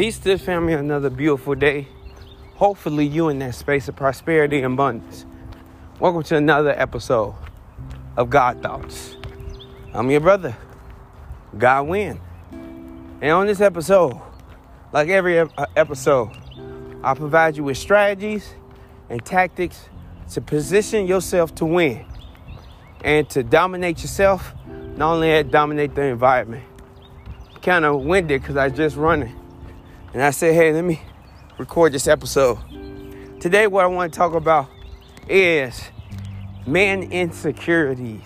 Peace to the family, another beautiful day. Hopefully, you in that space of prosperity and abundance. Welcome to another episode of God Thoughts. I'm your brother, God Win. And on this episode, like every uh, episode, I'll provide you with strategies and tactics to position yourself to win and to dominate yourself, not only that, dominate the environment. Kind of winded because I just running and I said, hey, let me record this episode. Today, what I want to talk about is man insecurities.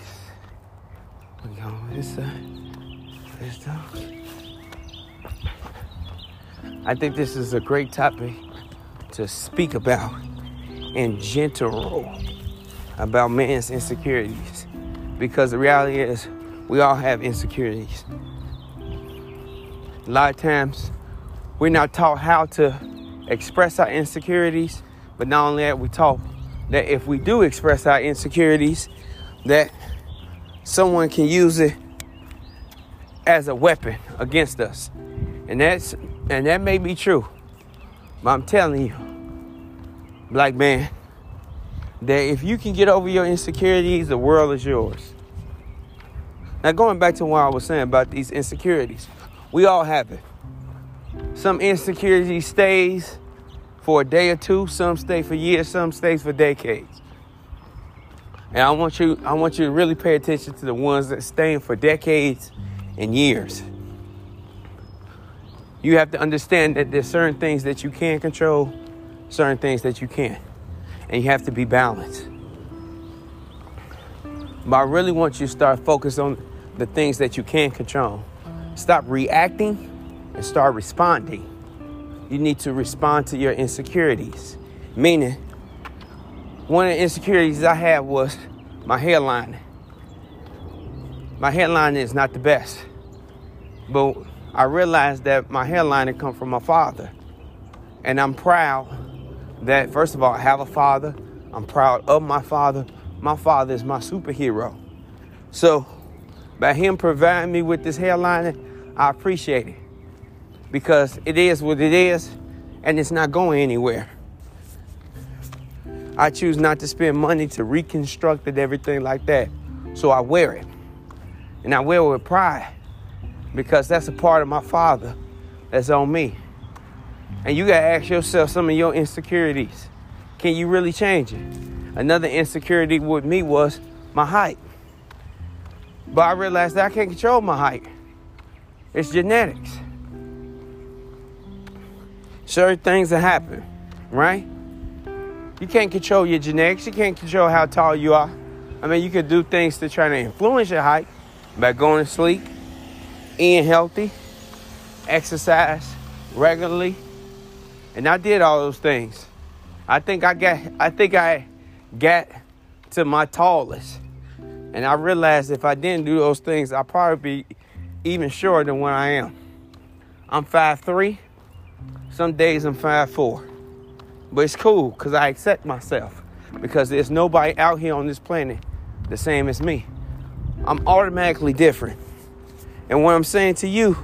Uh, this, uh, I think this is a great topic to speak about in general about man's insecurities because the reality is we all have insecurities. A lot of times we're not taught how to express our insecurities, but not only that, we taught that if we do express our insecurities, that someone can use it as a weapon against us. And that's and that may be true. But I'm telling you, black man, that if you can get over your insecurities, the world is yours. Now going back to what I was saying about these insecurities, we all have it. Some insecurity stays for a day or two, some stay for years, some stays for decades. And I want you I want you to really pay attention to the ones that stay for decades and years. You have to understand that there's certain things that you can control, certain things that you can't. And you have to be balanced. But I really want you to start focus on the things that you can control. Stop reacting and start responding. You need to respond to your insecurities. Meaning, one of the insecurities I had was my hairline. My hairline is not the best. But I realized that my hairline had come from my father. And I'm proud that, first of all, I have a father. I'm proud of my father. My father is my superhero. So, by him providing me with this hairline, I appreciate it because it is what it is and it's not going anywhere. I choose not to spend money to reconstruct it, everything like that. So I wear it. And I wear it with pride because that's a part of my father that's on me. And you got to ask yourself some of your insecurities. Can you really change it? Another insecurity with me was my height. But I realized that I can't control my height. It's genetics certain things that happen, right? You can't control your genetics. You can't control how tall you are. I mean, you could do things to try to influence your height by going to sleep, eating healthy, exercise regularly. And I did all those things. I think I got I think I got to my tallest. And I realized if I didn't do those things, I'd probably be even shorter than what I am. I'm 5'3, some days I'm 5'4. But it's cool because I accept myself. Because there's nobody out here on this planet the same as me. I'm automatically different. And what I'm saying to you,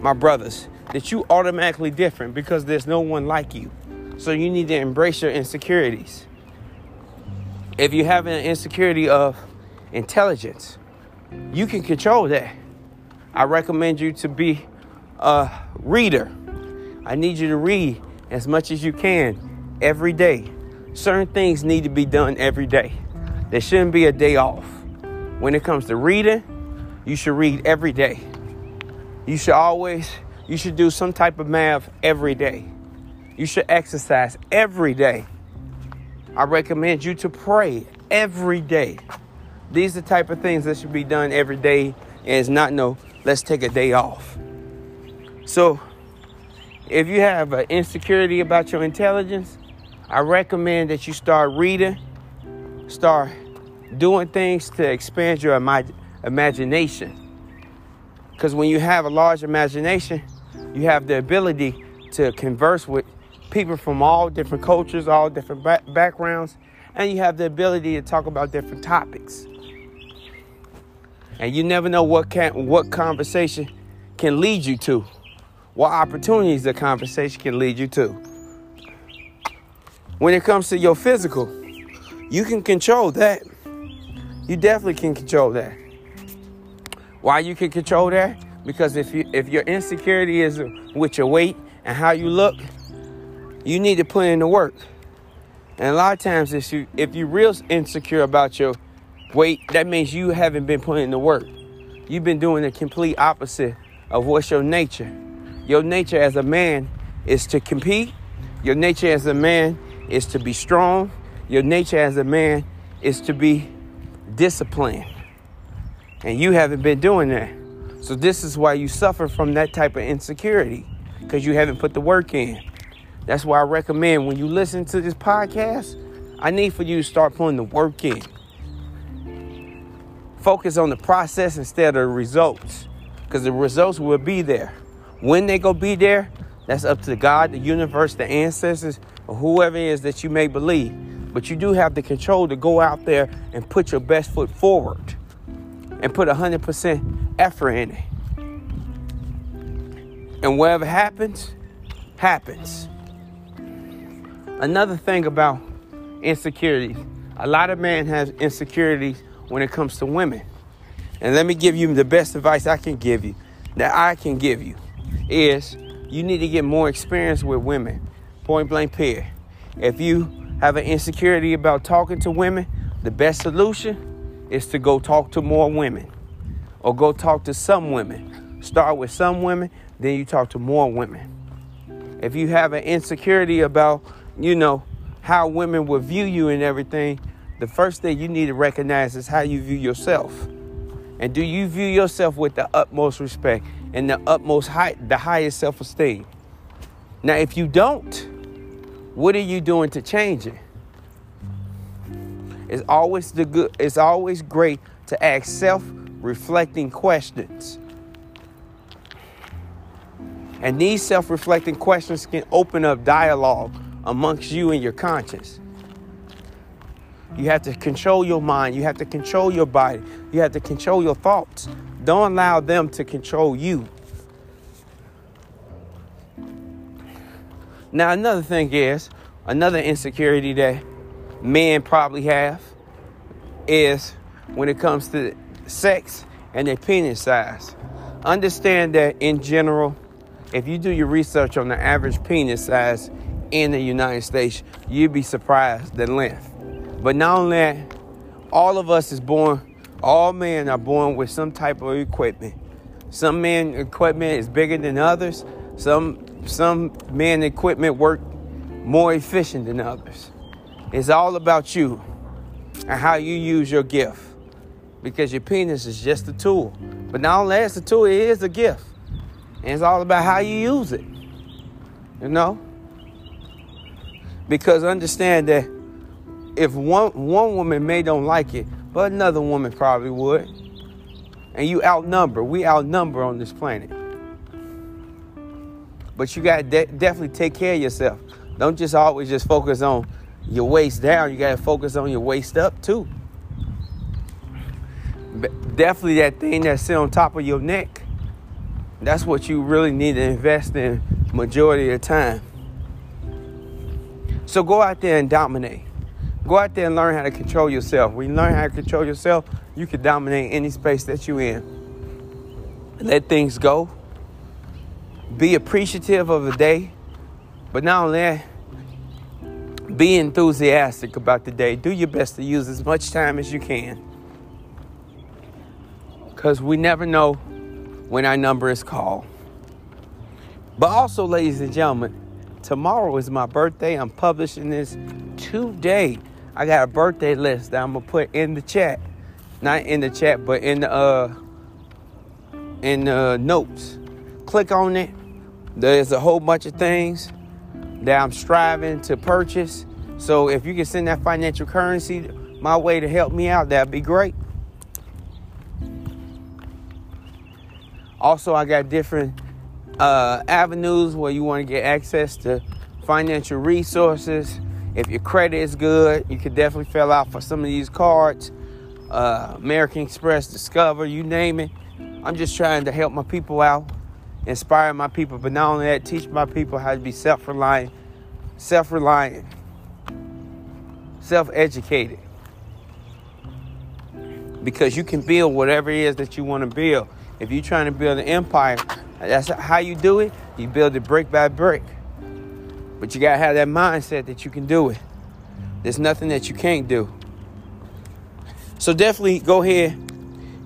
my brothers, that you automatically different because there's no one like you. So you need to embrace your insecurities. If you have an insecurity of intelligence, you can control that. I recommend you to be a reader I need you to read as much as you can every day. Certain things need to be done every day. There shouldn't be a day off. When it comes to reading, you should read every day. You should always, you should do some type of math every day. You should exercise every day. I recommend you to pray every day. These are the type of things that should be done every day, and it's not no, let's take a day off. So if you have an insecurity about your intelligence, I recommend that you start reading, start doing things to expand your imag- imagination. Because when you have a large imagination, you have the ability to converse with people from all different cultures, all different ba- backgrounds, and you have the ability to talk about different topics. And you never know what can what conversation can lead you to what opportunities the conversation can lead you to. When it comes to your physical, you can control that. You definitely can control that. Why you can control that? Because if you if your insecurity is with your weight and how you look, you need to put in the work. And a lot of times, if you if you're real insecure about your weight, that means you haven't been putting in the work. You've been doing the complete opposite of what's your nature. Your nature as a man is to compete. Your nature as a man is to be strong. Your nature as a man is to be disciplined. And you haven't been doing that. So this is why you suffer from that type of insecurity because you haven't put the work in. That's why I recommend when you listen to this podcast, I need for you to start putting the work in. Focus on the process instead of the results because the results will be there. When they go be there, that's up to God, the universe, the ancestors, or whoever it is that you may believe. But you do have the control to go out there and put your best foot forward and put 100% effort in it. And whatever happens, happens. Another thing about insecurities, a lot of men have insecurities when it comes to women. And let me give you the best advice I can give you, that I can give you, is you need to get more experience with women. Point blank period. If you have an insecurity about talking to women, the best solution is to go talk to more women or go talk to some women. Start with some women, then you talk to more women. If you have an insecurity about, you know, how women will view you and everything, the first thing you need to recognize is how you view yourself. And do you view yourself with the utmost respect and the utmost high, the highest self-esteem? Now, if you don't, what are you doing to change it? It's always the good. It's always great to ask self-reflecting questions. And these self-reflecting questions can open up dialogue amongst you and your conscience. You have to control your mind. You have to control your body. You have to control your thoughts. Don't allow them to control you. Now, another thing is, another insecurity that men probably have is when it comes to sex and their penis size. Understand that in general, if you do your research on the average penis size in the United States, you'd be surprised the length. But not only that, all of us is born, all men are born with some type of equipment. Some men equipment is bigger than others. Some some men equipment work more efficient than others. It's all about you and how you use your gift. Because your penis is just a tool. But not only it's a tool, it is a gift. And it's all about how you use it. You know? Because understand that if one one woman may don't like it, but another woman probably would. And you outnumber. We outnumber on this planet. But you got to de- definitely take care of yourself. Don't just always just focus on your waist down. You got to focus on your waist up too. But definitely that thing that sit on top of your neck. That's what you really need to invest in majority of the time. So go out there and dominate. Go out there and learn how to control yourself. When you learn how to control yourself, you can dominate any space that you're in. Let things go. Be appreciative of the day. But not only that, be enthusiastic about the day. Do your best to use as much time as you can. Because we never know when our number is called. But also, ladies and gentlemen, tomorrow is my birthday. I'm publishing this today. I got a birthday list that I'm gonna put in the chat, not in the chat, but in the uh, in the notes. Click on it. There's a whole bunch of things that I'm striving to purchase. So if you can send that financial currency my way to help me out, that'd be great. Also, I got different uh, avenues where you want to get access to financial resources if your credit is good, you could definitely fill out for some of these cards. Uh, American Express, Discover, you name it. I'm just trying to help my people out inspire my people, but not only that, teach my people how to be self-reliant, self-reliant, self-educated. Because you can build whatever it is that you want to build. If you're trying to build an empire, that's how you do it. You build it brick by brick. But you gotta have that mindset that you can do it. There's nothing that you can't do. So definitely go ahead,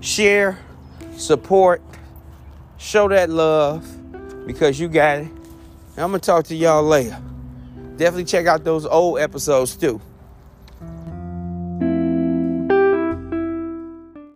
share, support, show that love because you got it. And I'm gonna talk to y'all later. Definitely check out those old episodes too.